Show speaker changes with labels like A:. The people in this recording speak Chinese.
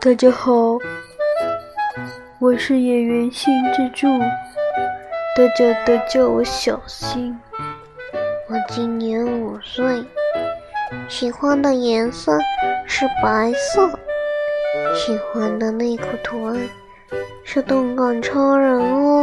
A: 大家好我是演员新之助。大家都叫我小新
B: 我今年五岁。喜欢的颜色是白色。喜欢的内裤图案是动感超人哦